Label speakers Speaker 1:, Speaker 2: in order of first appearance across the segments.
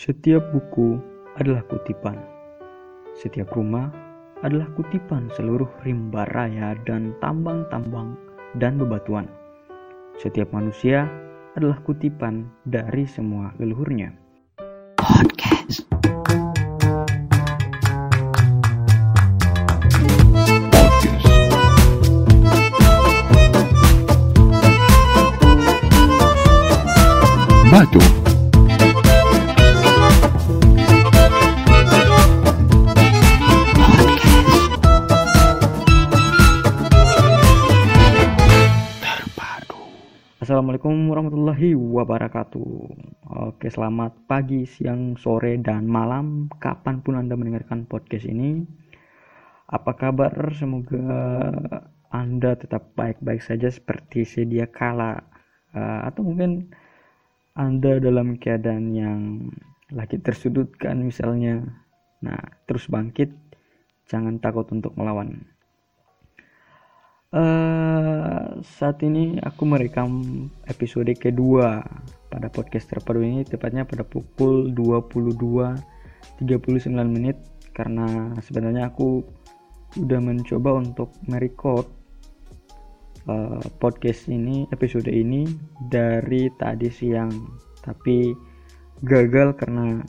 Speaker 1: Setiap buku adalah kutipan. Setiap rumah adalah kutipan seluruh rimba raya dan tambang-tambang dan bebatuan. Setiap manusia adalah kutipan dari semua leluhurnya. Podcast. Wabarakatuh. Oke, selamat pagi, siang, sore, dan malam. Kapan pun Anda mendengarkan podcast ini. Apa kabar? Semoga Anda tetap baik-baik saja seperti sedia kala. Uh, atau mungkin Anda dalam keadaan yang lagi tersudutkan misalnya. Nah, terus bangkit. Jangan takut untuk melawan. Uh, saat ini aku merekam episode kedua pada podcast terpadu ini tepatnya pada pukul 22.39 menit karena sebenarnya aku udah mencoba untuk merecord uh, podcast ini episode ini dari tadi siang. Tapi gagal karena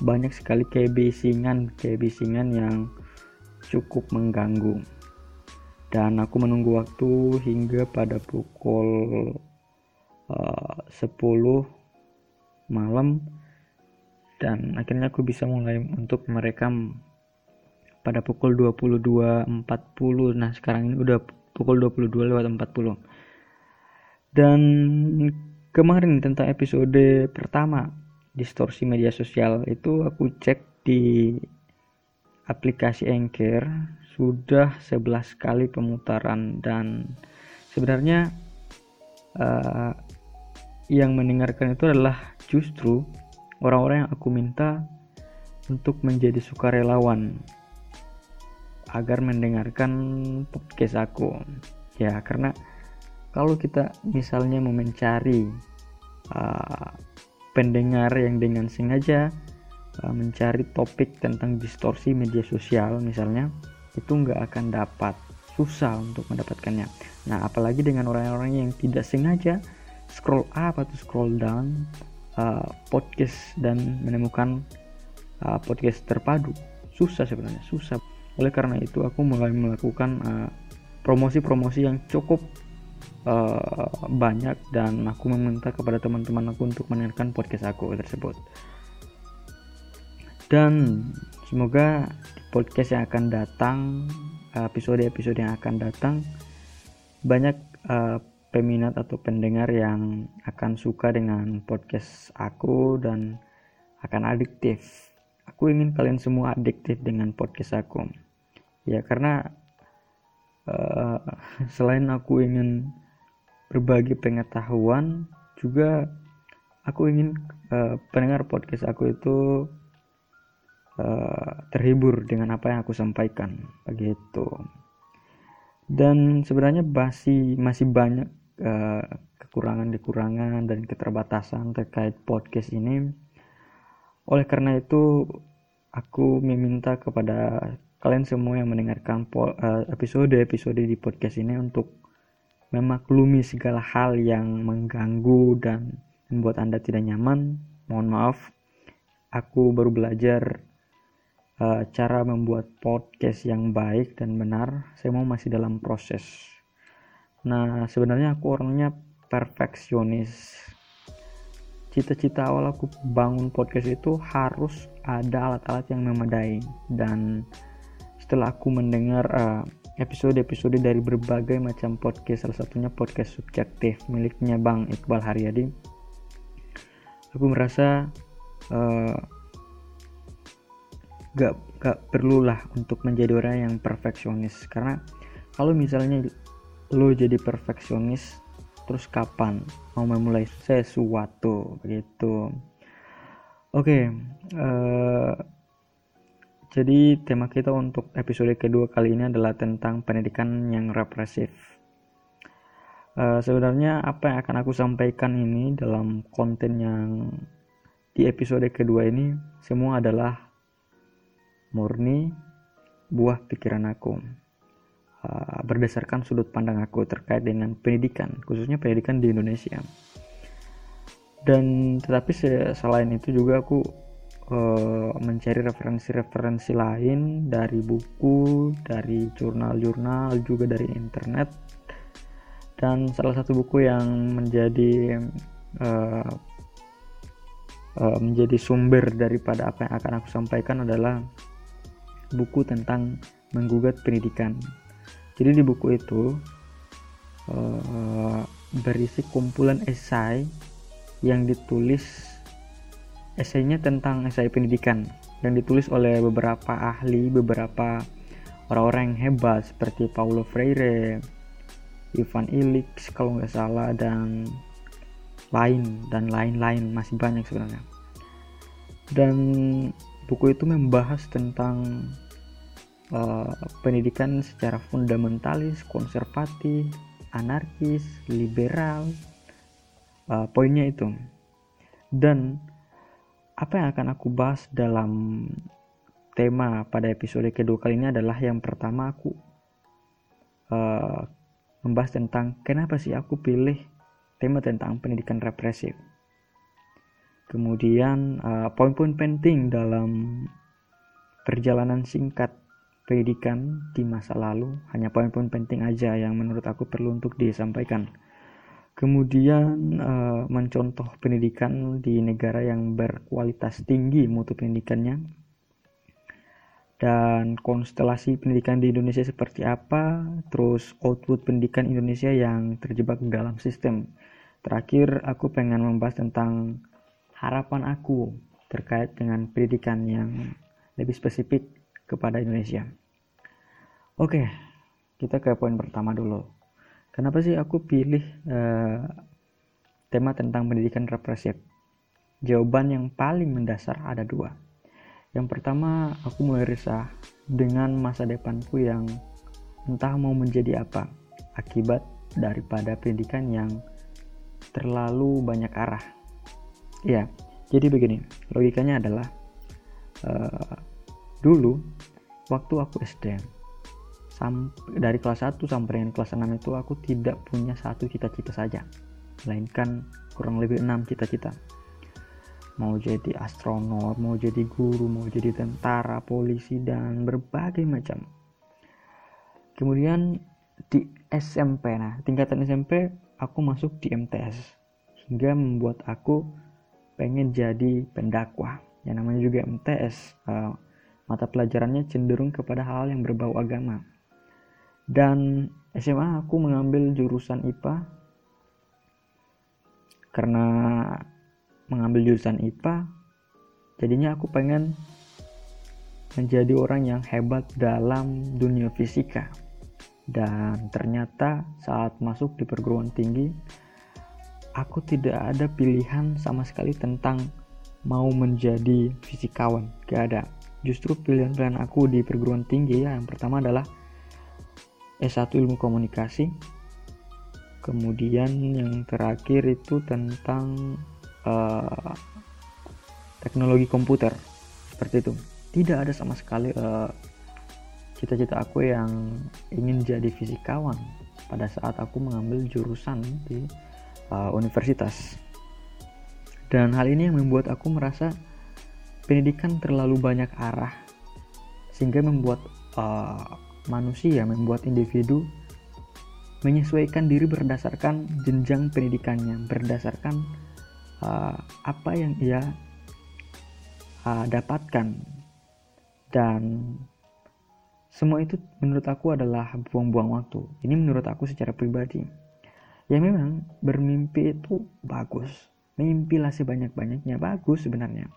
Speaker 1: banyak sekali kebisingan kebisingan yang cukup mengganggu dan aku menunggu waktu hingga pada pukul uh, 10 malam. Dan akhirnya aku bisa mulai untuk merekam pada pukul 22.40 nah sekarang ini udah pukul 22 lewat 40 dan kemarin tentang episode pertama distorsi media sosial itu aku cek di aplikasi Anchor sudah 11 kali pemutaran dan sebenarnya uh, yang mendengarkan itu adalah justru orang-orang yang aku minta untuk menjadi sukarelawan agar mendengarkan podcast aku. Ya karena kalau kita misalnya mau mencari uh, pendengar yang dengan sengaja uh, mencari topik tentang distorsi media sosial misalnya itu nggak akan dapat susah untuk mendapatkannya. Nah apalagi dengan orang-orang yang tidak sengaja scroll up atau scroll down uh, podcast dan menemukan uh, podcast terpadu susah sebenarnya susah. Oleh karena itu aku mulai melakukan uh, promosi-promosi yang cukup uh, banyak dan aku meminta kepada teman-teman aku untuk mendengarkan podcast aku tersebut. Dan semoga podcast yang akan datang episode-episode yang akan datang banyak uh, peminat atau pendengar yang akan suka dengan podcast aku dan akan adiktif. Aku ingin kalian semua adiktif dengan podcast aku. Ya karena uh, selain aku ingin berbagi pengetahuan juga aku ingin uh, pendengar podcast aku itu uh, terhibur dengan apa yang aku sampaikan. Begitu. Dan sebenarnya masih masih banyak uh, kekurangan-kekurangan dan keterbatasan terkait podcast ini. Oleh karena itu aku meminta kepada kalian semua yang mendengarkan episode-episode di podcast ini untuk memaklumi segala hal yang mengganggu dan membuat Anda tidak nyaman. Mohon maaf, aku baru belajar uh, cara membuat podcast yang baik dan benar saya mau masih dalam proses. Nah sebenarnya aku orangnya perfeksionis. Cita-cita awal aku bangun podcast itu harus ada alat-alat yang memadai. Dan setelah aku mendengar uh, episode-episode dari berbagai macam podcast salah satunya podcast subjektif miliknya Bang Iqbal Haryadi aku merasa uh, gak gak perlulah untuk menjadi orang yang perfeksionis. Karena kalau misalnya lo jadi perfeksionis terus kapan mau memulai sesuatu begitu. Oke okay, uh, eh, jadi tema kita untuk episode kedua kali ini adalah tentang pendidikan yang represif. Uh, sebenarnya apa yang akan aku sampaikan ini dalam konten yang di episode kedua ini semua adalah murni buah pikiran aku uh, berdasarkan sudut pandang aku terkait dengan pendidikan khususnya pendidikan di Indonesia. Dan tetapi selain itu juga aku uh, mencari referensi-referensi lain dari buku dari jurnal-jurnal juga dari internet. Dan salah satu buku yang menjadi uh, uh, menjadi sumber daripada apa yang akan aku sampaikan adalah buku tentang menggugat pendidikan. Jadi di buku itu uh, berisi kumpulan esai yang ditulis esainya tentang esai pendidikan yang ditulis oleh beberapa ahli, beberapa orang-orang yang hebat seperti Paulo Freire, Ivan Illich kalau nggak salah dan lain dan lain-lain masih banyak sebenarnya. Dan buku itu membahas tentang uh, pendidikan secara fundamentalis, konservatif, anarkis, liberal. Uh, poinnya itu. Dan apa yang akan aku bahas dalam tema pada episode kedua kali ini adalah yang pertama aku uh, membahas tentang kenapa sih aku pilih tema tentang pendidikan represif. Kemudian poin-poin uh, penting dalam perjalanan singkat pendidikan di masa lalu hanya poin-poin penting aja yang menurut aku perlu untuk disampaikan. Kemudian uh, mencontoh pendidikan di negara yang berkualitas tinggi mutu pendidikannya. Dan konstelasi pendidikan di Indonesia seperti apa terus output pendidikan Indonesia yang terjebak dalam sistem. Terakhir aku pengen membahas tentang harapan aku terkait dengan pendidikan yang lebih spesifik kepada Indonesia. Oke, kita ke poin pertama dulu. Kenapa sih aku pilih uh, tema tentang pendidikan represif? Jawaban yang paling mendasar ada dua. Yang pertama, aku mulai resah dengan masa depanku yang entah mau menjadi apa akibat daripada pendidikan yang terlalu banyak arah. Ya, jadi begini, logikanya adalah uh, dulu waktu aku SD dari kelas 1 sampai dengan kelas 6 itu aku tidak punya satu cita-cita saja melainkan kurang lebih enam cita-cita. Mau jadi astronot mau jadi guru mau jadi tentara polisi dan berbagai macam. Kemudian di SMP nah tingkatan SMP aku masuk di MTS hingga membuat aku pengen jadi pendakwah. Yang namanya juga MTS uh, mata pelajarannya cenderung kepada hal yang berbau agama. Dan SMA aku mengambil jurusan IPA karena mengambil jurusan IPA jadinya aku pengen menjadi orang yang hebat dalam dunia fisika. Dan ternyata saat masuk di perguruan tinggi aku tidak ada pilihan sama sekali tentang mau menjadi fisikawan. Gak ada. Justru pilihan-pilihan aku di perguruan tinggi ya. Yang pertama adalah S1 ilmu komunikasi. Kemudian yang terakhir itu tentang uh, teknologi komputer. Seperti itu. Tidak ada sama sekali eh, cita-cita aku yang ingin jadi fisikawan. Pada saat aku mengambil jurusan di uh, universitas dan hal ini yang membuat aku merasa pendidikan terlalu banyak arah sehingga membuat uh, manusia, membuat individu menyesuaikan diri berdasarkan jenjang pendidikannya, berdasarkan uh, apa yang ia uh, dapatkan dan semua itu menurut aku adalah buang-buang waktu. Ini menurut aku secara pribadi. Ya memang bermimpi itu bagus. Mimpilah sebanyak-banyaknya bagus sebenarnya.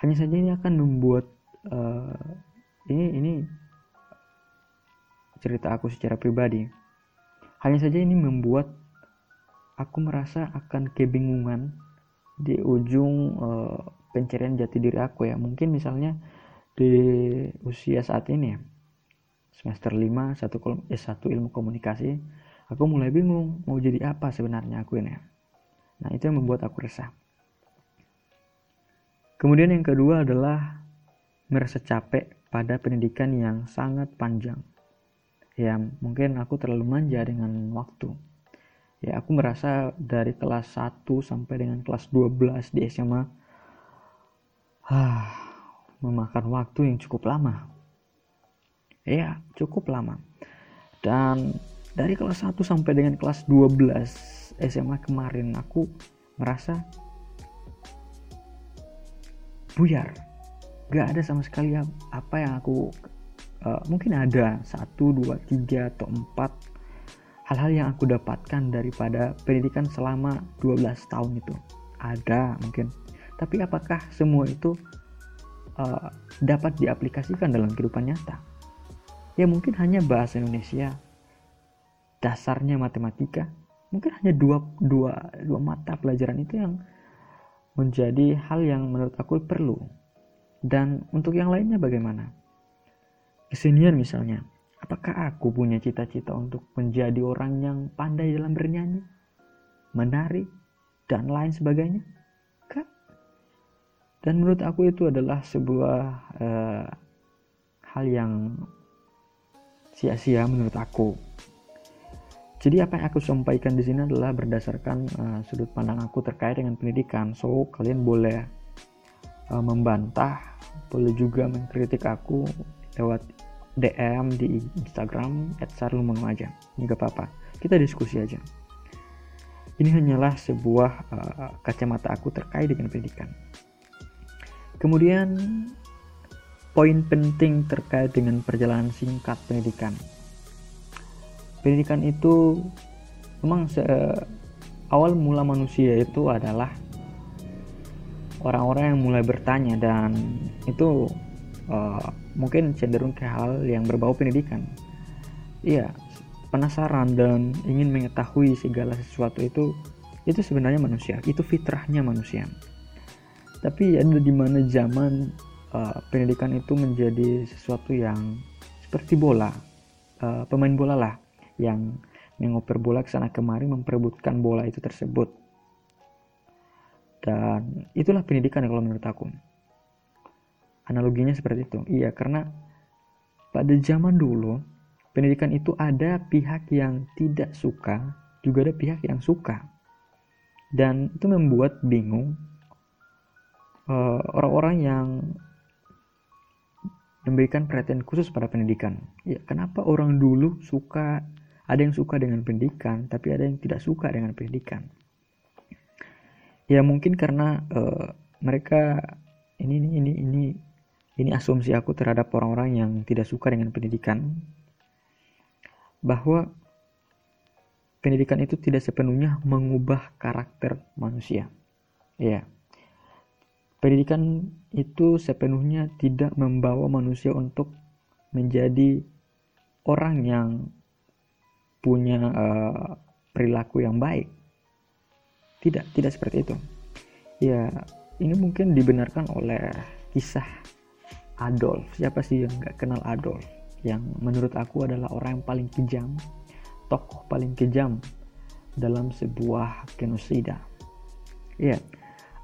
Speaker 1: Hanya saja ini akan membuat uh, ini ini cerita aku secara pribadi. Hanya saja ini membuat aku merasa akan kebingungan di ujung uh, pencarian jati diri aku ya. Mungkin misalnya di usia saat ini ya. Semester 5 satu S1 ilmu komunikasi aku mulai bingung mau jadi apa sebenarnya aku ini nah itu yang membuat aku resah Kemudian yang kedua adalah merasa capek pada pendidikan yang sangat panjang. Ya, mungkin aku terlalu manja dengan waktu. Ya, aku merasa dari kelas 1 sampai dengan kelas 12 di SMA ah, memakan waktu yang cukup lama. Ya, cukup lama. Dan dari kelas 1 sampai dengan kelas 12 SMA kemarin aku merasa buyar. Gak ada sama sekali apa yang aku uh, mungkin ada satu dua tiga atau empat hal-hal yang aku dapatkan daripada pendidikan selama 12 tahun itu. Ada mungkin. Tapi apakah semua itu uh, dapat diaplikasikan dalam kehidupan nyata? Ya mungkin hanya bahasa Indonesia dasarnya matematika mungkin hanya dua dua dua mata pelajaran itu yang menjadi hal yang menurut aku perlu. Dan untuk yang lainnya bagaimana? Kesenian misalnya, apakah aku punya cita-cita untuk menjadi orang yang pandai dalam bernyanyi, menari, dan lain sebagainya? Kak? Dan menurut aku itu adalah sebuah uh, hal yang sia-sia menurut aku jadi apa yang aku sampaikan di sini adalah berdasarkan uh, sudut pandang aku terkait dengan pendidikan. So kalian boleh uh, membantah, boleh juga mengkritik aku lewat DM di Instagram aja. Ini gak apa-apa. Kita diskusi aja. Ini hanyalah sebuah uh, kacamata aku terkait dengan pendidikan. Kemudian poin penting terkait dengan perjalanan singkat pendidikan pendidikan itu memang se awal mula manusia itu adalah orang-orang yang mulai bertanya dan itu uh, mungkin cenderung ke hal yang berbau pendidikan. Iya, penasaran dan ingin mengetahui segala sesuatu itu itu sebenarnya manusia, itu fitrahnya manusia. Tapi ada di mana zaman uh, pendidikan itu menjadi sesuatu yang seperti bola, uh, pemain bola lah yang mengoper bola ke sana kemari memperebutkan bola itu tersebut. Dan itulah pendidikan kalau menurut aku. Analoginya seperti itu. Iya, karena pada zaman dulu pendidikan itu ada pihak yang tidak suka, juga ada pihak yang suka. Dan itu membuat bingung eh, orang-orang uh, yang memberikan perhatian khusus pada pendidikan. Ya, kenapa orang dulu suka ada yang suka dengan pendidikan, tapi ada yang tidak suka dengan pendidikan. Ya mungkin karena uh, mereka ini ini ini ini ini asumsi aku terhadap orang-orang yang tidak suka dengan pendidikan bahwa pendidikan itu tidak sepenuhnya mengubah karakter manusia. Ya. Pendidikan itu sepenuhnya tidak membawa manusia untuk menjadi orang yang punya uh, perilaku yang baik. Tidak, tidak seperti itu. Ya, ini mungkin dibenarkan oleh kisah Adolf. Siapa sih yang nggak kenal Adolf? Yang menurut aku adalah orang yang paling kejam, tokoh paling kejam dalam sebuah genosida. Ya,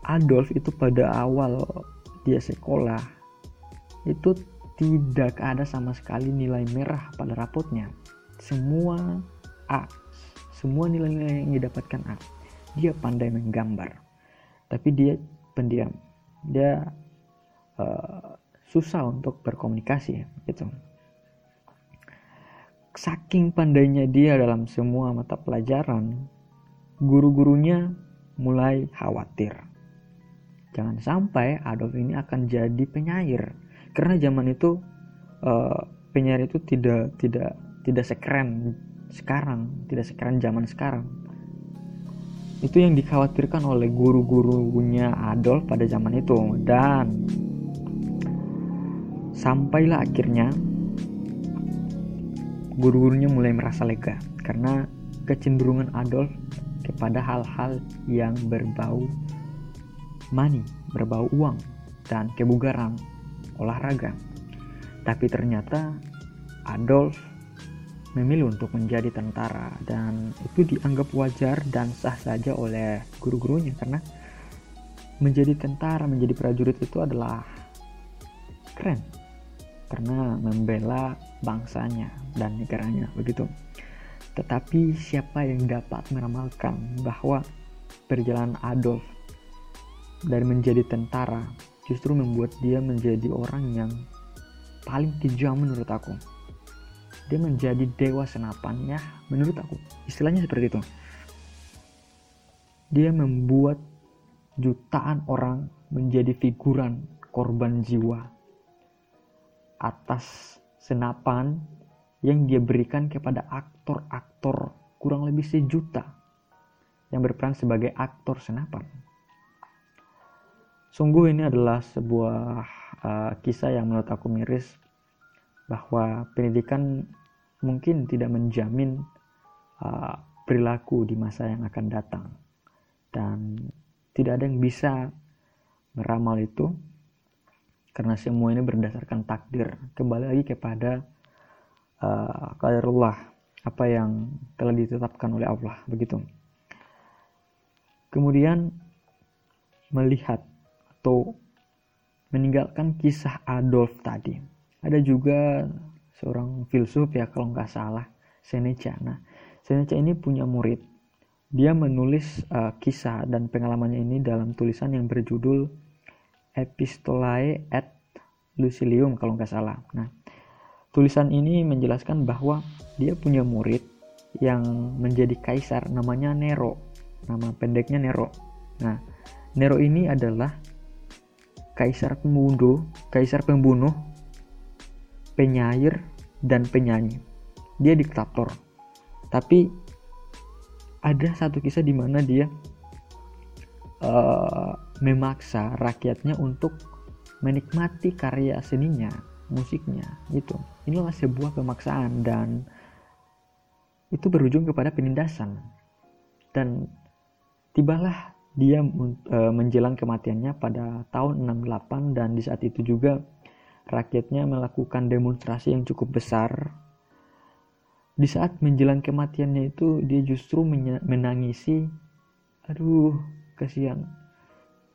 Speaker 1: Adolf itu pada awal dia sekolah itu tidak ada sama sekali nilai merah pada rapotnya. Semua A. Semua nilai-nilai yang didapatkan A. Dia pandai menggambar. Tapi dia pendiam. Dia uh, susah untuk berkomunikasi gitu. Saking pandainya dia dalam semua mata pelajaran, guru-gurunya mulai khawatir. Jangan sampai Adolf ini akan jadi penyair. Karena zaman itu uh, penyair itu tidak tidak tidak sekeren sekarang, tidak sekeren zaman sekarang. Itu yang dikhawatirkan oleh guru-gurunya Adolf pada zaman itu dan sampailah akhirnya guru-gurunya mulai merasa lega karena kecenderungan Adolf kepada hal-hal yang berbau money, berbau uang dan kebugaran, olahraga. Tapi ternyata Adolf memilih untuk menjadi tentara dan itu dianggap wajar dan sah saja oleh guru-gurunya karena menjadi tentara menjadi prajurit itu adalah keren karena membela bangsanya dan negaranya begitu tetapi siapa yang dapat meramalkan bahwa perjalanan Adolf dari menjadi tentara justru membuat dia menjadi orang yang paling kejam menurut aku. Dia menjadi dewa senapan ya menurut aku. Istilahnya seperti itu. Dia membuat jutaan orang menjadi figuran korban jiwa atas senapan yang dia berikan kepada aktor-aktor kurang lebih sejuta yang berperan sebagai aktor senapan. Sungguh ini adalah sebuah uh, kisah yang menurut aku miris bahwa pendidikan mungkin tidak menjamin uh, perilaku di masa yang akan datang. Dan tidak ada yang bisa meramal itu karena semua ini berdasarkan takdir. Kembali lagi kepada uh, qadarullah apa yang telah ditetapkan oleh Allah begitu. Kemudian melihat atau meninggalkan kisah Adolf tadi. Ada juga seorang filsuf ya kalau nggak salah, Seneca. Nah, Seneca ini punya murid. Dia menulis uh, kisah dan pengalamannya ini dalam tulisan yang berjudul Epistolae et Lucilium kalau nggak salah. Nah, tulisan ini menjelaskan bahwa dia punya murid yang menjadi kaisar namanya Nero. Nama pendeknya Nero. Nah, Nero ini adalah kaisar pembunuh, kaisar pembunuh, penyair, dan penyanyi. Dia diktator. Tapi ada satu kisah di mana dia uh, memaksa rakyatnya untuk menikmati karya seninya, musiknya, gitu. Inilah sebuah pemaksaan dan itu berujung kepada penindasan. Dan tibalah dia e, menjelang kematiannya pada tahun 68 dan di saat itu juga rakyatnya melakukan demonstrasi yang cukup besar. Di saat menjelang kematiannya itu dia justru menangisi aduh kasihan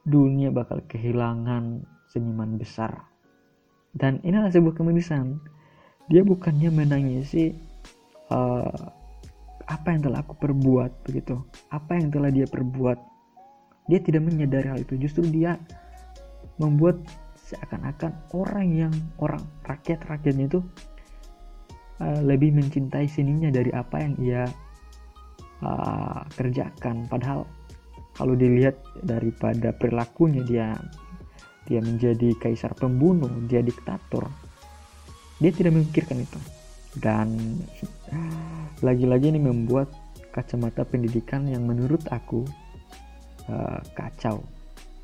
Speaker 1: dunia bakal kehilangan seniman besar. Dan inilah sebuah kemirisan. Dia bukannya menangisi uh, apa yang telah aku perbuat begitu, apa yang telah dia perbuat dia tidak menyadari hal itu justru dia membuat seakan-akan orang yang orang rakyat rakyatnya itu uh, lebih mencintai seninya dari apa yang ia uh, kerjakan. Padahal kalau dilihat daripada perilakunya dia dia menjadi kaisar pembunuh dia diktator dia tidak memikirkan itu. Dan lagi-lagi ini membuat kacamata pendidikan yang menurut aku uh, kacau,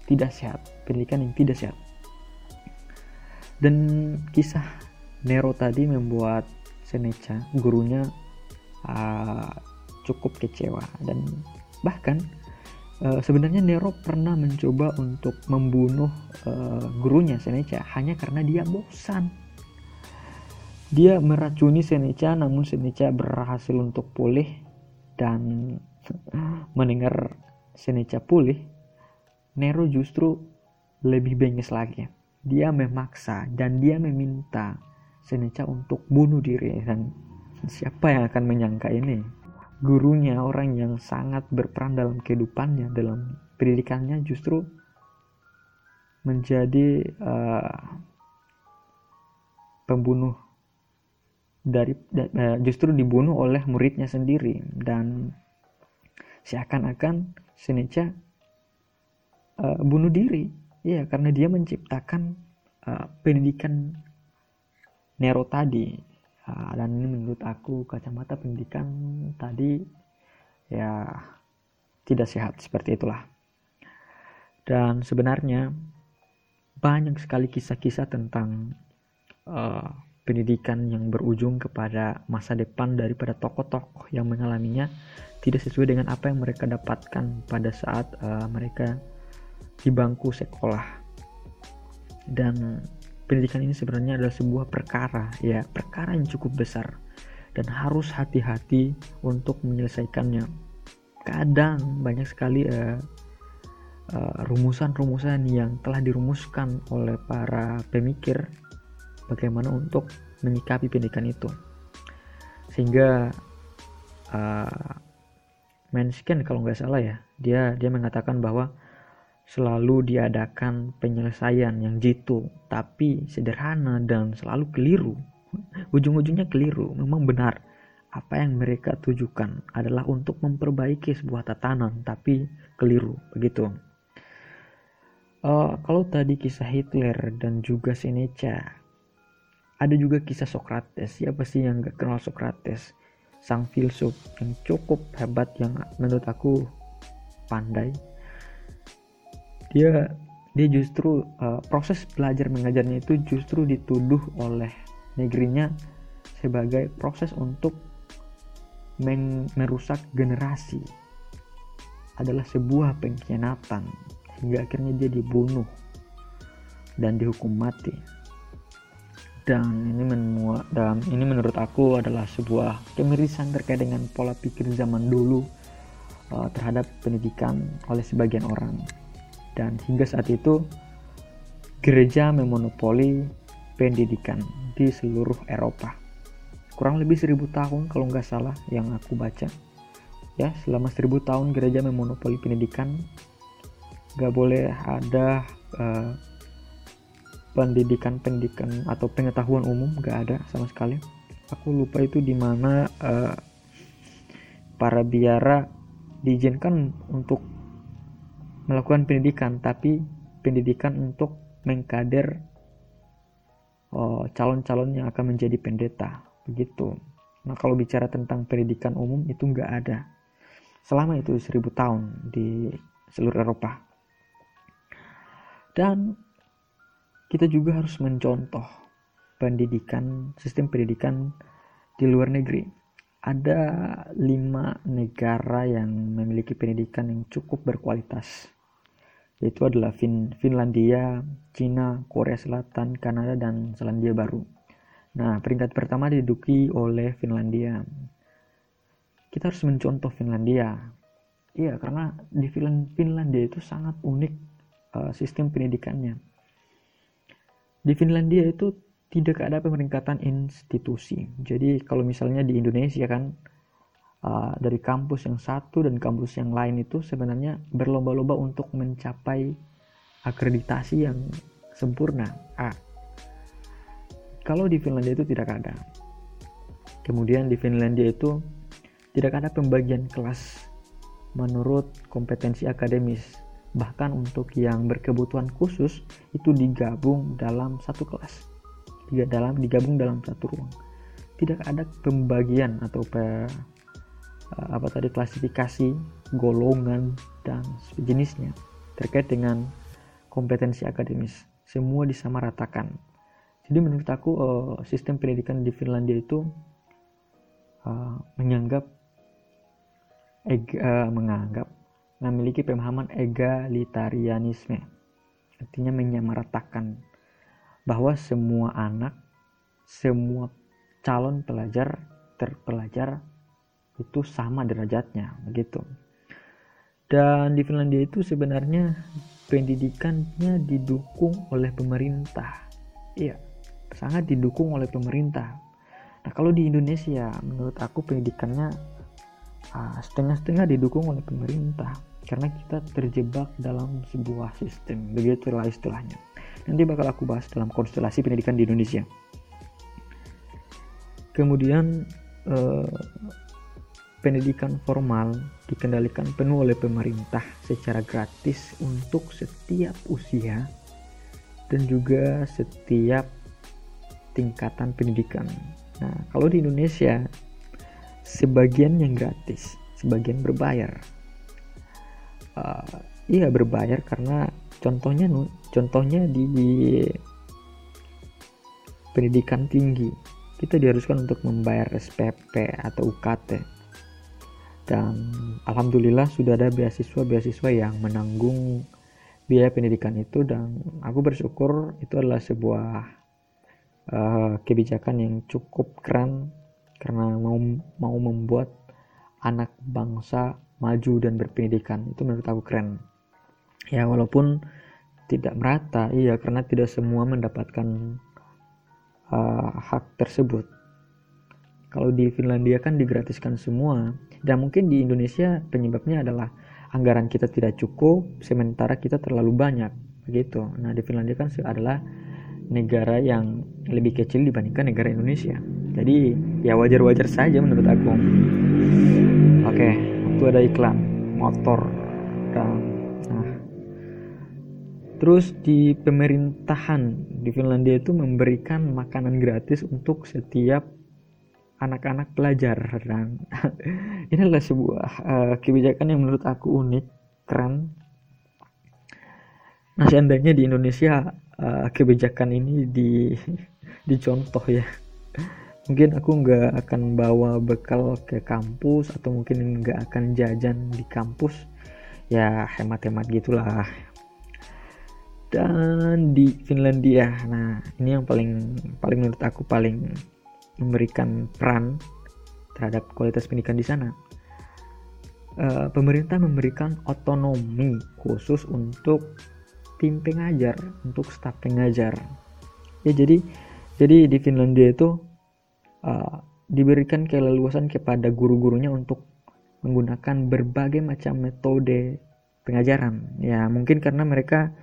Speaker 1: tidak sehat, pendidikan yang tidak sehat. Dan kisah Nero tadi membuat Seneca, gurunya uh, cukup kecewa dan bahkan uh, sebenarnya Nero pernah mencoba untuk membunuh uh, gurunya Seneca hanya karena dia bosan. Dia meracuni Seneca namun Seneca berhasil untuk pulih dan mendengar Seneca pulih, Nero justru lebih bengis lagi. Dia memaksa dan dia meminta Seneca untuk bunuh diri. Dan siapa yang akan menyangka ini? Gurunya orang yang sangat berperan dalam kehidupannya, dalam pendidikannya justru menjadi uh, pembunuh dari uh, justru dibunuh oleh muridnya sendiri. Dan seakan-akan Seneca uh, bunuh diri ya karena dia menciptakan uh, pendidikan Nero tadi. Uh, dan ini menurut aku kacamata pendidikan tadi ya tidak sehat seperti itulah. Dan sebenarnya banyak sekali kisah-kisah tentang uh, pendidikan yang berujung kepada masa depan daripada tokoh-tokoh yang mengalaminya tidak sesuai dengan apa yang mereka dapatkan pada saat uh, mereka di bangku sekolah. Dan pendidikan ini sebenarnya adalah sebuah perkara ya perkara yang cukup besar. Dan harus hati-hati untuk menyelesaikannya. Kadang banyak sekali uh, eh, rumusan-rumusan yang telah dirumuskan oleh para pemikir bagaimana untuk menyikapi pendidikan itu. Sehingga uh, Manskin kalau nggak salah ya dia dia mengatakan bahwa selalu diadakan penyelesaian yang jitu tapi sederhana dan selalu keliru. Ujung-ujungnya keliru. Memang benar. Apa yang mereka tujukan adalah untuk memperbaiki sebuah tatanan tapi keliru begitu. Uh, kalau tadi kisah Hitler dan juga Seneca ada juga kisah Socrates. Siapa sih yang gak kenal Socrates? Sang filsuf yang cukup hebat yang menurut aku pandai dia dia justru uh, proses belajar mengajarnya itu justru dituduh oleh negerinya sebagai proses untuk merusak generasi. Adalah sebuah pengkhianatan hingga akhirnya dia dibunuh dan dihukum mati. Dan ini menua, dan ini menurut aku adalah sebuah kemirisan terkait dengan pola pikir zaman dulu uh, terhadap pendidikan oleh sebagian orang dan hingga saat itu gereja memonopoli pendidikan di seluruh Eropa. Kurang lebih seribu tahun kalau nggak salah yang aku baca. Ya selama seribu tahun gereja memonopoli pendidikan nggak boleh ada uh, pendidikan-pendidikan atau pengetahuan umum gak ada sama sekali. Aku lupa itu di mana uh, para biara diizinkan untuk melakukan pendidikan tapi pendidikan untuk mengkader uh, calon-calon yang akan menjadi pendeta begitu. Nah kalau bicara tentang pendidikan umum itu nggak ada. Selama itu seribu tahun di seluruh Eropa. Dan kita juga harus mencontoh pendidikan sistem pendidikan di luar negeri. Ada lima negara yang memiliki pendidikan yang cukup berkualitas yaitu adalah fin Finlandia, Cina, Korea Selatan, Kanada, dan Selandia Baru. Nah, peringkat pertama diduduki oleh Finlandia. Kita harus mencontoh Finlandia. Iya, karena di Finlandia itu sangat unik uh, sistem pendidikannya di Finlandia itu tidak ada pemeringkatan institusi. Jadi kalau misalnya di Indonesia kan uh, dari kampus yang satu dan kampus yang lain itu sebenarnya berlomba-lomba untuk mencapai akreditasi yang sempurna A. Kalau di Finlandia itu tidak ada. Kemudian di Finlandia itu tidak ada pembagian kelas menurut kompetensi akademis bahkan untuk yang berkebutuhan khusus itu digabung dalam satu kelas tidak dalam digabung dalam satu ruang tidak ada pembagian atau apa tadi klasifikasi golongan dan sejenisnya terkait dengan kompetensi akademis. Semua disamaratakan. Jadi menurut aku uh, sistem pendidikan di Finlandia itu uh, menganggap menganggap memiliki pemahaman egalitarianisme. Artinya menyamaratakan bahwa semua anak semua calon pelajar terpelajar itu sama derajatnya begitu. Dan di Finlandia itu sebenarnya pendidikannya didukung oleh pemerintah. Iya sangat didukung oleh pemerintah. Nah kalau di Indonesia menurut aku pendidikannya ah, setengah-setengah didukung oleh pemerintah. Karena kita terjebak dalam sebuah sistem begitulah istilahnya. Nanti bakal aku bahas dalam konstelasi pendidikan di Indonesia. Kemudian eh, pendidikan formal dikendalikan penuh oleh pemerintah secara gratis untuk setiap usia dan juga setiap tingkatan pendidikan. Nah kalau di Indonesia sebagian yang gratis sebagian berbayar. Uh, iya berbayar karena contohnya contohnya di pendidikan tinggi kita diharuskan untuk membayar SPP atau UKT dan alhamdulillah sudah ada beasiswa-beasiswa yang menanggung biaya pendidikan itu dan aku bersyukur itu adalah sebuah uh, kebijakan yang cukup keren karena mau mau membuat anak bangsa maju dan berpendidikan. Itu menurut aku keren. Ya walaupun tidak merata iya karena tidak semua mendapatkan uh, hak tersebut. Kalau di Finlandia kan digratiskan semua dan mungkin di Indonesia penyebabnya adalah anggaran kita tidak cukup sementara kita terlalu banyak begitu. Nah di Finlandia kan adalah negara yang lebih kecil dibandingkan negara Indonesia. Jadi ya wajar-wajar saja menurut aku. Oke itu ada iklan motor nah. Terus di pemerintahan di Finlandia itu memberikan makanan gratis untuk setiap anak-anak pelajar. Dan ini adalah sebuah uh, kebijakan yang menurut aku unik keren. Nah seandainya di Indonesia uh, kebijakan ini di dicontoh ya. Mungkin aku nggak akan bawa bekal ke kampus atau mungkin nggak akan jajan di kampus. Ya hemat-hemat gitulah. Dan di Finlandia. Nah ini yang paling paling menurut aku paling memberikan peran terhadap kualitas pendidikan di sana. Uh, pemerintah memberikan otonomi khusus untuk tim pengajar, untuk staf pengajar. Ya jadi jadi di Finlandia itu uh, diberikan keleluasan kepada guru-gurunya untuk menggunakan berbagai macam metode pengajaran. Ya mungkin karena mereka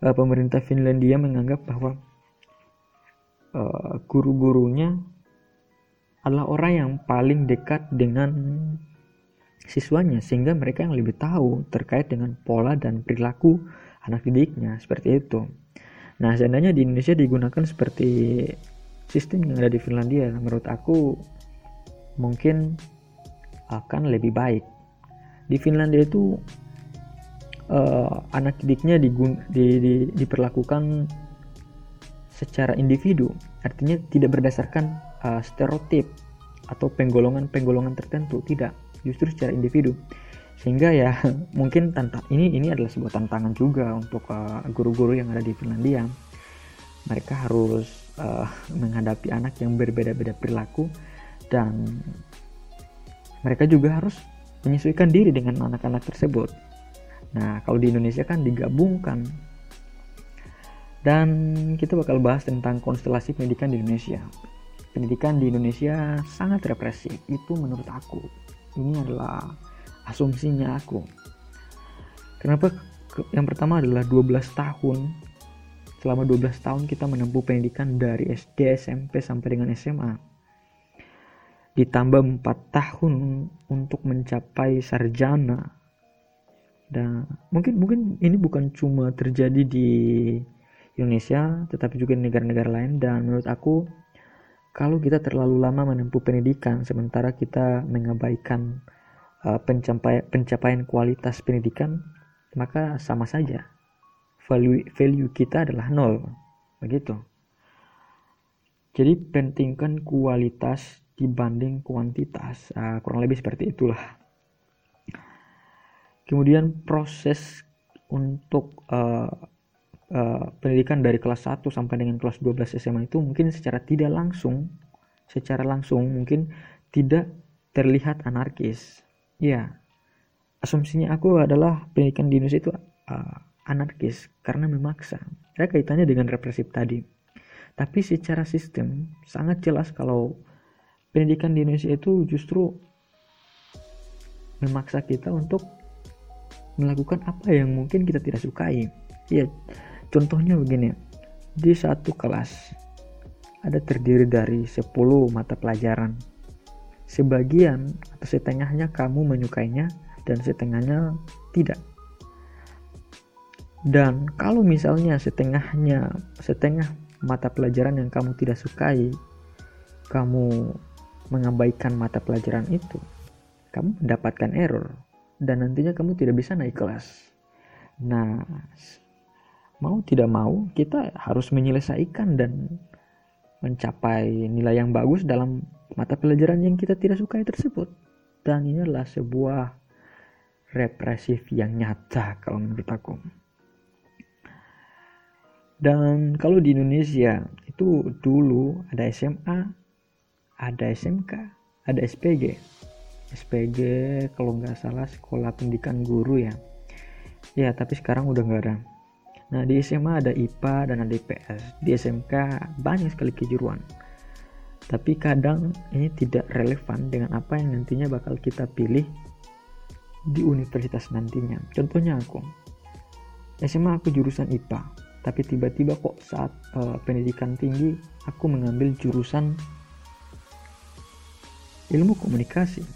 Speaker 1: uh, pemerintah Finlandia menganggap bahwa guru-gurunya adalah orang yang paling dekat dengan siswanya sehingga mereka yang lebih tahu terkait dengan pola dan perilaku anak didiknya seperti itu. Nah, seandainya di Indonesia digunakan seperti sistem yang ada di Finlandia, menurut aku mungkin akan lebih baik. Di Finlandia itu uh, anak didiknya digun, di, di, diperlakukan secara individu, artinya tidak berdasarkan uh, stereotip atau penggolongan-penggolongan tertentu tidak. Justru secara individu. Sehingga ya mungkin tantang ini ini adalah sebuah tantangan juga untuk uh, guru-guru uh, yang ada di Finlandia. Mereka harus uh, menghadapi anak yang berbeda-beda perilaku dan mereka juga harus menyesuaikan diri dengan anak-anak tersebut. Nah kalau di Indonesia kan digabungkan. Dan kita bakal bahas tentang konstelasi pendidikan di Indonesia pendidikan di Indonesia sangat represif. Itu menurut aku. Ini adalah asumsinya aku. Kenapa? Yang pertama adalah 12 tahun. Selama 12 tahun kita menempuh pendidikan dari SD SMP sampai dengan SMA ditambah 4 tahun untuk mencapai sarjana. Dan mungkin mungkin ini bukan cuma terjadi di Indonesia tetapi juga negara-negara lain. Dan menurut aku kalau kita terlalu lama menempuh pendidikan sementara kita mengabaikan uh, pencapaian, pencapaian kualitas pendidikan maka sama saja. Value value kita adalah nol. Begitu. Jadi pentingkan kualitas dibanding kuantitas. Uh, kurang lebih seperti itulah. Kemudian proses untuk uh, uh, pendidikan dari kelas 1 sampai dengan kelas 12 SMA itu mungkin secara tidak langsung secara langsung mungkin tidak terlihat anarkis. Ya, asumsinya aku adalah pendidikan di Indonesia itu uh, anarkis karena memaksa. Ada kaitannya dengan represif tadi. Tapi secara sistem sangat jelas kalau pendidikan di Indonesia itu justru memaksa kita untuk melakukan apa yang mungkin kita tidak sukai. Ya, Contohnya begini, di satu kelas ada terdiri dari 10 mata pelajaran. Sebagian atau setengahnya kamu menyukainya dan setengahnya tidak. Dan kalau misalnya setengahnya setengah mata pelajaran yang kamu tidak sukai, kamu mengabaikan mata pelajaran itu, kamu mendapatkan error dan nantinya kamu tidak bisa naik kelas. Nah, mau tidak mau kita harus menyelesaikan dan mencapai nilai yang bagus dalam mata pelajaran yang kita tidak sukai tersebut. Dan ini adalah sebuah represif yang nyata kalau menurut aku. Dan kalau di Indonesia itu dulu ada SMA ada SMK ada SPG SPG kalau nggak salah sekolah pendidikan guru ya. Ya tapi sekarang udah nggak ada nah di SMA ada IPA dan ada IPS di SMK banyak sekali kejuruan. Tapi kadang ini tidak relevan dengan apa yang nantinya bakal kita pilih di universitas nantinya. Contohnya aku. SMA aku jurusan IPA tapi tiba-tiba kok saat uh, pendidikan tinggi aku mengambil jurusan ilmu komunikasi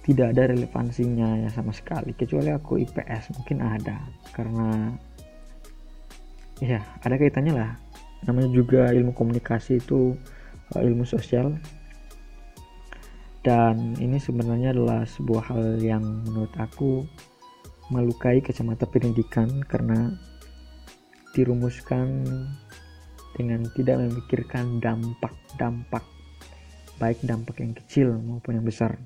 Speaker 1: tidak ada relevansinya ya sama sekali kecuali aku IPS mungkin ada. Karena ya ada kaitannya lah. Namanya juga ilmu komunikasi itu uh, ilmu sosial. Dan ini sebenarnya adalah sebuah hal yang menurut aku melukai kacamata pendidikan karena dirumuskan dengan tidak memikirkan dampak-dampak baik dampak yang kecil maupun yang besar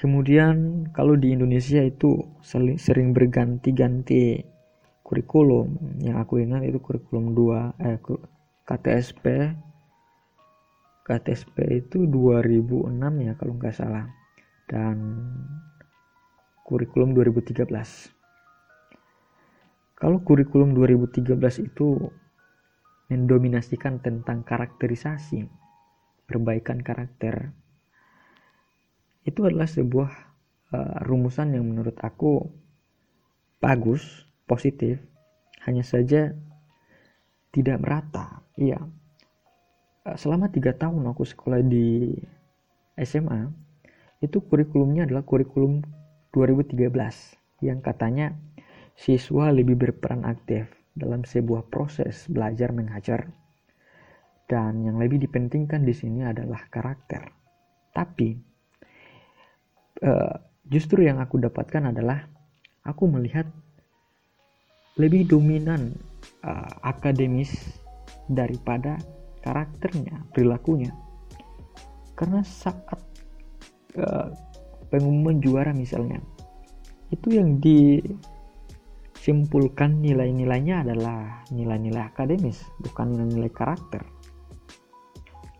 Speaker 1: kemudian kalau di Indonesia itu sering berganti-ganti kurikulum. Yang aku ingat itu kurikulum 2 eh KTSP KTSP itu 2006 ya kalau nggak salah. Dan kurikulum 2013 kalau kurikulum 2013 itu mendominasikan tentang karakterisasi perbaikan karakter itu adalah sebuah uh, rumusan yang menurut aku bagus positif. Hanya saja tidak merata. Iya. Eh, selama tiga tahun aku sekolah di SMA itu kurikulumnya adalah kurikulum 2013 yang katanya siswa lebih berperan aktif dalam sebuah proses belajar mengajar. Dan yang lebih dipentingkan di sini adalah karakter. Tapi uh, justru yang aku dapatkan adalah aku melihat lebih dominan uh, akademis daripada karakternya, perilakunya. Karena saat uh, pengumuman juara misalnya, itu yang disimpulkan nilai-nilainya adalah nilai-nilai akademis, bukan nilai-nilai karakter.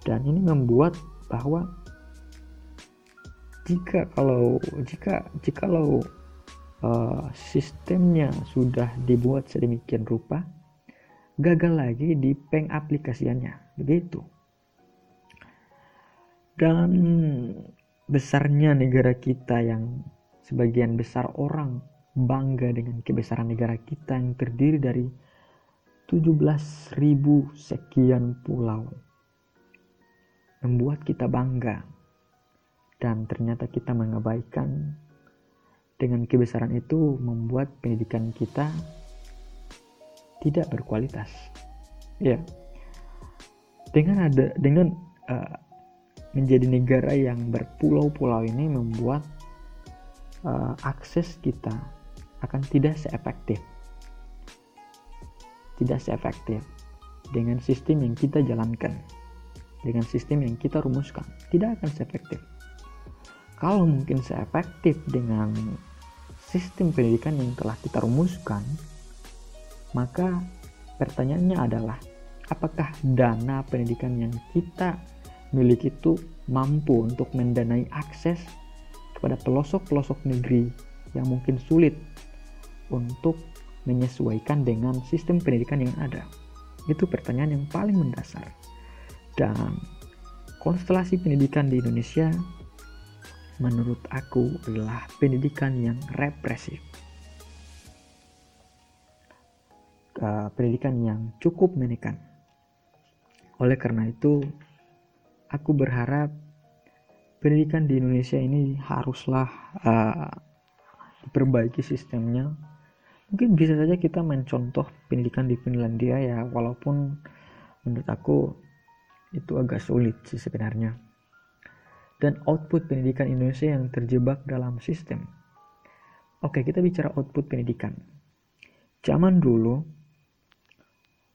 Speaker 1: Dan ini membuat bahwa jika kalau jika jikalau uh, sistemnya sudah dibuat sedemikian rupa gagal lagi di pengaplikasiannya begitu. Dan besarnya negara kita yang sebagian besar orang bangga dengan kebesaran negara kita yang terdiri dari 17.000 sekian pulau membuat kita bangga dan ternyata kita mengabaikan dengan kebesaran itu membuat pendidikan kita tidak berkualitas. Ya. Dengan ada dengan uh, menjadi negara yang berpulau-pulau ini membuat uh, akses kita akan tidak seefektif. Tidak seefektif dengan sistem yang kita jalankan. Dengan sistem yang kita rumuskan, tidak akan seefektif. Kalau mungkin seefektif dengan sistem pendidikan yang telah kita rumuskan, maka pertanyaannya adalah apakah dana pendidikan yang kita miliki itu mampu untuk mendanai akses kepada pelosok-pelosok negeri yang mungkin sulit untuk menyesuaikan dengan sistem pendidikan yang ada? Itu pertanyaan yang paling mendasar. Dan konstelasi pendidikan di Indonesia menurut aku adalah pendidikan yang represif. Uh, pendidikan yang cukup menekan. Oleh karena itu, aku berharap pendidikan di Indonesia ini haruslah uh, diperbaiki sistemnya. Mungkin bisa saja kita mencontoh pendidikan di Finlandia ya, walaupun menurut aku itu agak sulit sih sebenarnya dan output pendidikan Indonesia yang terjebak dalam sistem. Oke, kita bicara output pendidikan. Zaman dulu,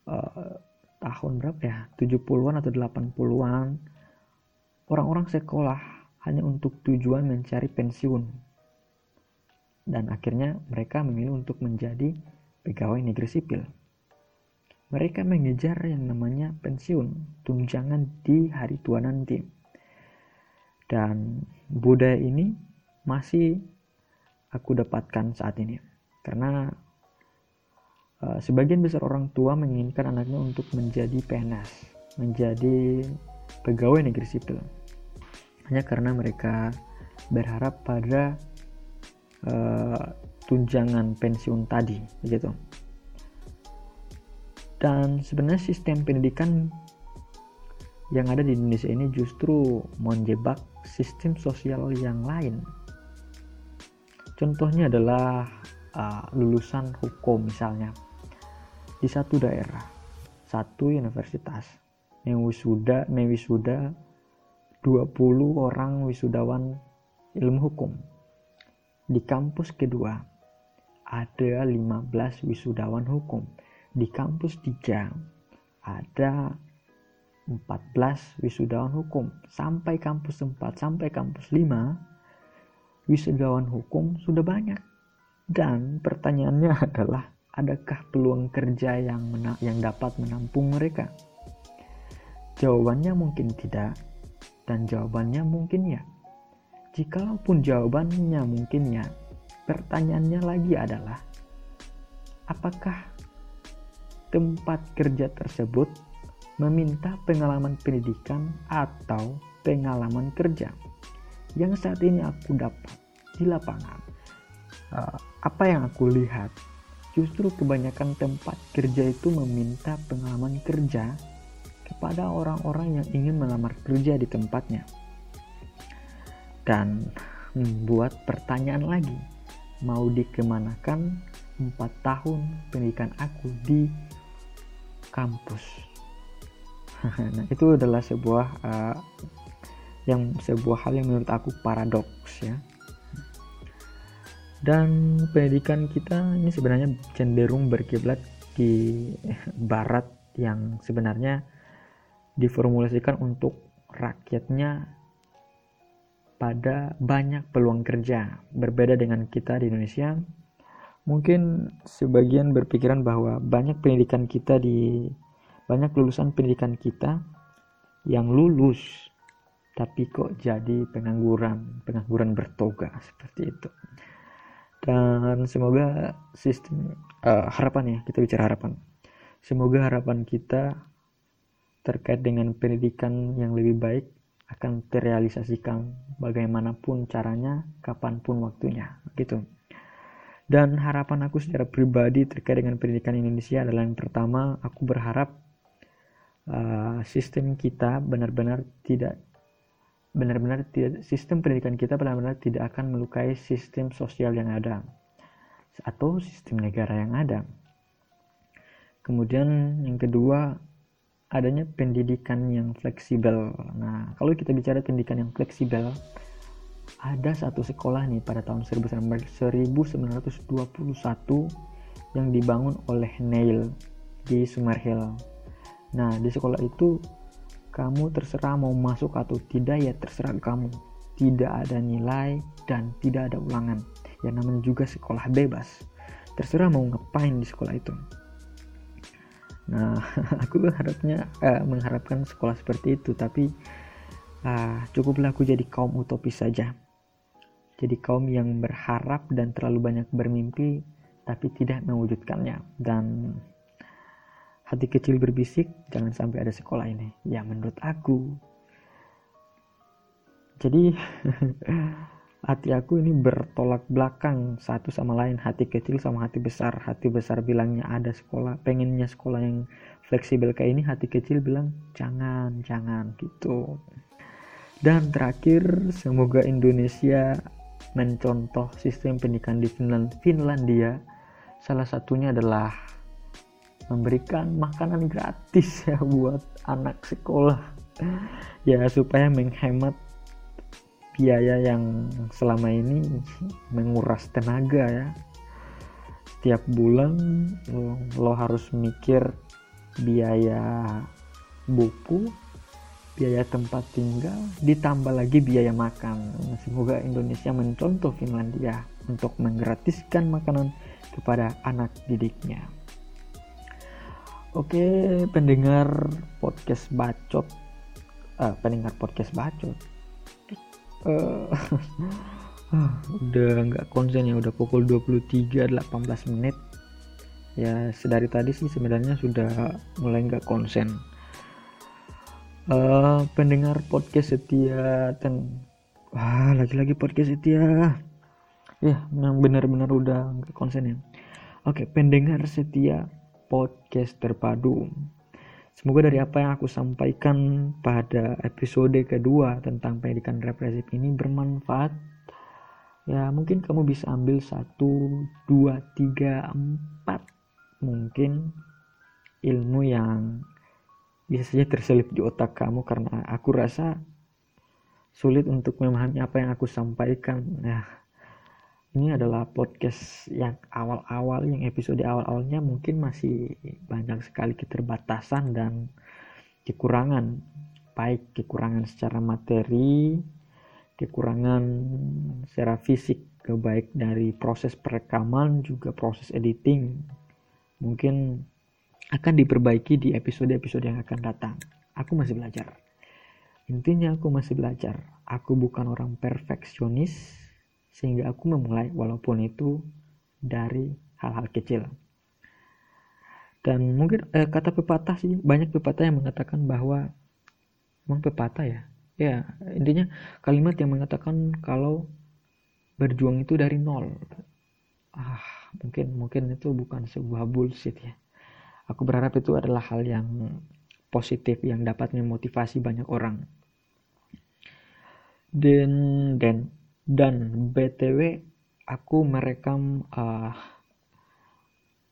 Speaker 1: uh, tahun berapa ya, 70-an atau 80-an, orang-orang sekolah hanya untuk tujuan mencari pensiun. Dan akhirnya mereka memilih untuk menjadi pegawai negeri sipil. Mereka mengejar yang namanya pensiun, tunjangan di hari tua nanti dan budaya ini masih aku dapatkan saat ini. Karena uh, sebagian besar orang tua menginginkan anaknya untuk menjadi PNS menjadi pegawai negeri sipil. Hanya karena mereka berharap pada uh, tunjangan pensiun tadi begitu. Dan sebenarnya sistem pendidikan yang ada di Indonesia ini justru menjebak sistem sosial yang lain. Contohnya adalah uh, lulusan hukum misalnya. Di satu daerah satu universitas mewisuda mewisuda 20 orang wisudawan ilmu hukum. Di kampus kedua ada 15 wisudawan hukum. Di kampus 3 ada 14 wisudawan hukum. Sampai kampus 4, sampai kampus 5 wisudawan hukum sudah banyak. Dan pertanyaannya adalah adakah peluang kerja yang yang dapat menampung mereka? Jawabannya mungkin tidak dan jawabannya mungkin ya. Jikalaupun jawabannya mungkin ya, pertanyaannya lagi adalah apakah tempat kerja tersebut meminta pengalaman pendidikan atau pengalaman kerja yang saat ini aku dapat di lapangan. Uh, apa yang aku lihat? Justru kebanyakan tempat kerja itu meminta pengalaman kerja kepada orang-orang yang ingin melamar kerja di tempatnya. Dan membuat pertanyaan lagi mau dikemanakan empat tahun pendidikan aku di kampus nah itu adalah sebuah uh, yang sebuah hal yang menurut aku paradoks ya dan pendidikan kita ini sebenarnya cenderung berkiblat di barat yang sebenarnya diformulasikan untuk rakyatnya pada banyak peluang kerja. Berbeda dengan kita di Indonesia, mungkin sebagian berpikiran bahwa banyak pendidikan kita di banyak lulusan pendidikan kita yang lulus tapi kok jadi pengangguran, pengangguran bertoga seperti itu. Dan semoga sistem uh, harapan ya, kita bicara harapan. Semoga harapan kita terkait dengan pendidikan yang lebih baik akan terrealisasikan bagaimanapun caranya, kapan pun waktunya, gitu. Dan harapan aku secara pribadi terkait dengan pendidikan Indonesia adalah yang pertama, aku berharap uh, sistem kita benar-benar tidak benar-benar tidak sistem pendidikan kita benar-benar tidak akan melukai sistem sosial yang ada atau sistem negara yang ada. Kemudian yang kedua, adanya pendidikan yang fleksibel. Nah, kalau kita bicara pendidikan yang fleksibel, ada satu sekolah nih pada tahun 1921 yang dibangun oleh Neil di Summerhill. Nah, di sekolah itu kamu terserah mau masuk atau tidak ya terserah kamu. Tidak ada nilai dan tidak ada ulangan. Yang namanya juga sekolah bebas. Terserah mau ngapain di sekolah itu. Nah, aku harapnya uh, mengharapkan sekolah seperti itu, tapi uh, cukuplah aku jadi kaum utopis saja. Jadi kaum yang berharap dan terlalu banyak bermimpi, tapi tidak mewujudkannya. Dan hati kecil berbisik, jangan sampai ada sekolah ini. Ya, menurut aku. Jadi hati aku ini bertolak belakang satu sama lain hati kecil sama hati besar hati besar bilangnya ada sekolah pengennya sekolah yang fleksibel kayak ini hati kecil bilang jangan jangan gitu dan terakhir semoga Indonesia mencontoh sistem pendidikan di Finland Finlandia salah satunya adalah memberikan makanan gratis ya buat anak sekolah. Ya supaya menghemat biaya yang selama ini menguras tenaga ya. Setiap bulan lo, harus mikir biaya buku biaya tempat tinggal ditambah lagi biaya makan. Semoga Indonesia mencontoh Finlandia untuk menggratiskan makanan kepada anak didiknya oke pendengar podcast bacot. Uh, pendengar podcast bacot. Uh, udah nggak konsen ya udah pukul 23.18 menit. Ya sedari tadi sih sebenarnya sudah mulai nggak konsen. Uh, pendengar podcast setia dan wah lagi-lagi podcast setia. Ya memang benar-benar udah nggak konsen ya. Oke pendengar setia podcast terpadu. Semoga dari apa yang aku sampaikan pada episode kedua tentang pendidikan represif ini bermanfaat. Ya mungkin kamu bisa ambil satu dua tiga empat mungkin ilmu yang bisa saja terselip di otak kamu karena aku rasa sulit untuk memahami apa yang aku sampaikan. Nah ini adalah podcast yang awal-awal yang episode awal-awalnya mungkin masih banyak sekali keterbatasan dan kekurangan. Baik kekurangan secara materi kekurangan secara fisik baik dari proses perekaman juga proses editing. Mungkin akan diperbaiki di episode-episode yang akan datang. Aku masih belajar. Intinya aku masih belajar. Aku bukan orang perfeksionis sehingga aku memulai walaupun itu dari hal-hal kecil. Dan mungkin eh, kata pepatah sih banyak pepatah yang mengatakan bahwa memang pepatah ya? Ya intinya kalimat yang mengatakan kalau berjuang itu dari nol. Ah mungkin mungkin itu bukan sebuah bullshit ya. Aku berharap itu adalah hal yang positif yang dapat memotivasi banyak orang. Dan dan dan btw aku merekam uh,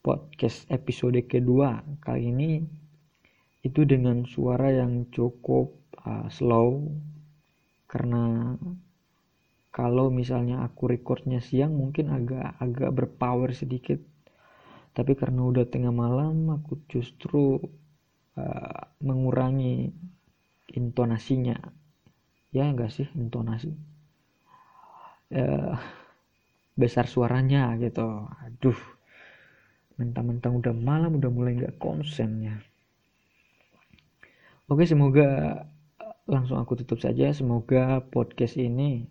Speaker 1: podcast episode kedua. Kali ini itu dengan suara yang cukup uh, slow. Karena kalau misalnya aku recordnya siang mungkin agak agak berpower sedikit. Tapi karena udah tengah malam aku justru uh, mengurangi intonasinya. Ya enggak sih? Intonasi uh, besar suaranya gitu aduh mentang-mentang udah malam udah mulai nggak konsen ya oke semoga langsung aku tutup saja. Semoga podcast ini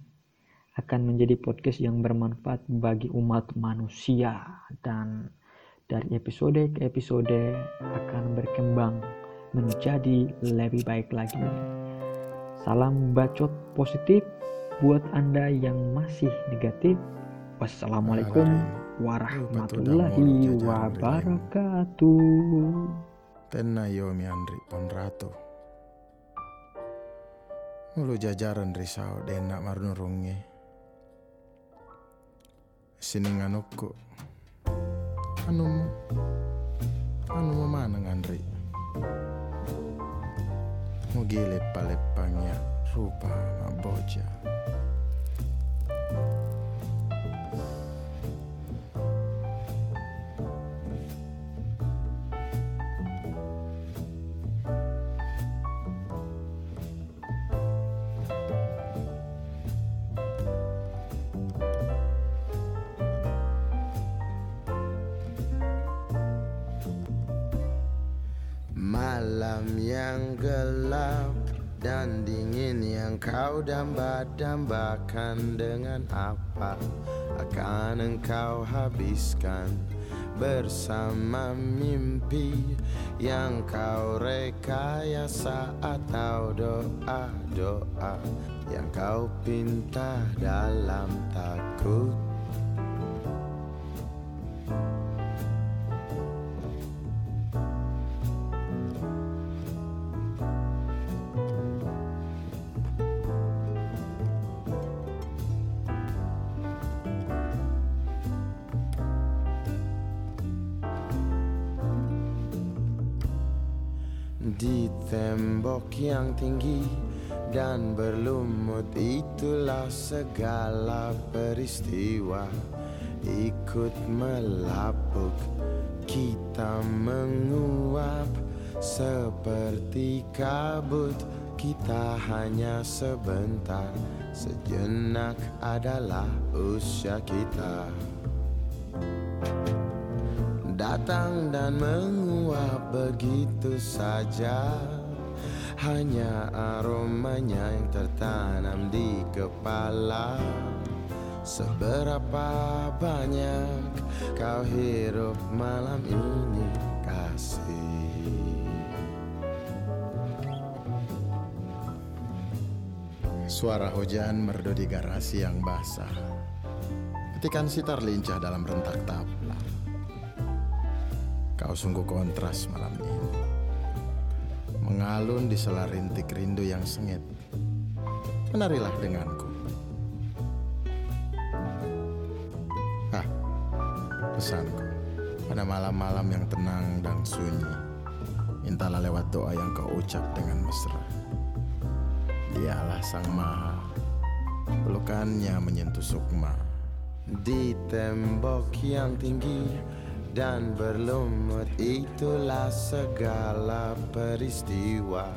Speaker 1: akan menjadi podcast yang bermanfaat bagi umat manusia dan dari episode ke episode akan berkembang menjadi lebih baik lagi. Salam bacot positif buat Anda yang masih negatif. Wassalamualaikum warahmatullahi wabarakatuh.
Speaker 2: Tenna yomi Andri Ponrato. Mulu jajaran risau denak marunurungi. Sininganukku. Anu anu mana ngandri. Mugile palepangnya rupa maboja. Damba-dambakan dengan apa akan engkau habiskan bersama mimpi yang kau rekayasa atau doa-doa yang kau pinta dalam takut segala peristiwa ikut melapuk. Kita menguap seperti kabut. Kita hanya sebentar. Sejenak adalah usia kita. Datang dan menguap begitu saja hanya aromanya yang tertanam di kepala. Seberapa banyak kau hidup malam ini kasih. Suara hujan merdu di garasi yang basah. Ketikan sitar lincah dalam rentak tabla. Kau sungguh kontras malam ini Mengalun di sela rintik rindu yang sengit. Menarilah denganku. Ah, pesanku. Pada malam-malam yang tenang dan sunyi Mintalah lewat doa yang kau ucap dengan mesra. Dialah sang maha. Pelukannya menyentuh sukma. Di tembok yang tinggi dan berlumut Itulah segala peristiwa.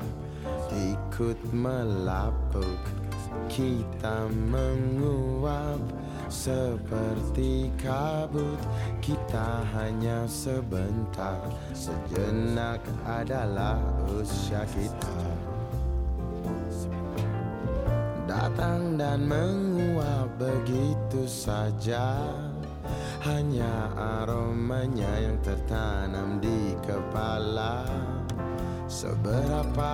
Speaker 2: Ikut melapuk kita menguap. Seperti kabut Kita hanya sebentar. Sejenak adalah usia kita. Datang dan menguap begitu saja hanya aromanya yang tertanam di kepala. Seberapa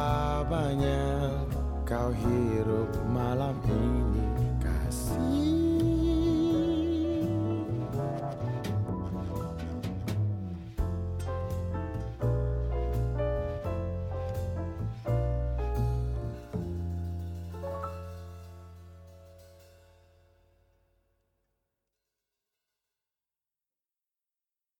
Speaker 2: banyak kau hirup malam ini? Kasih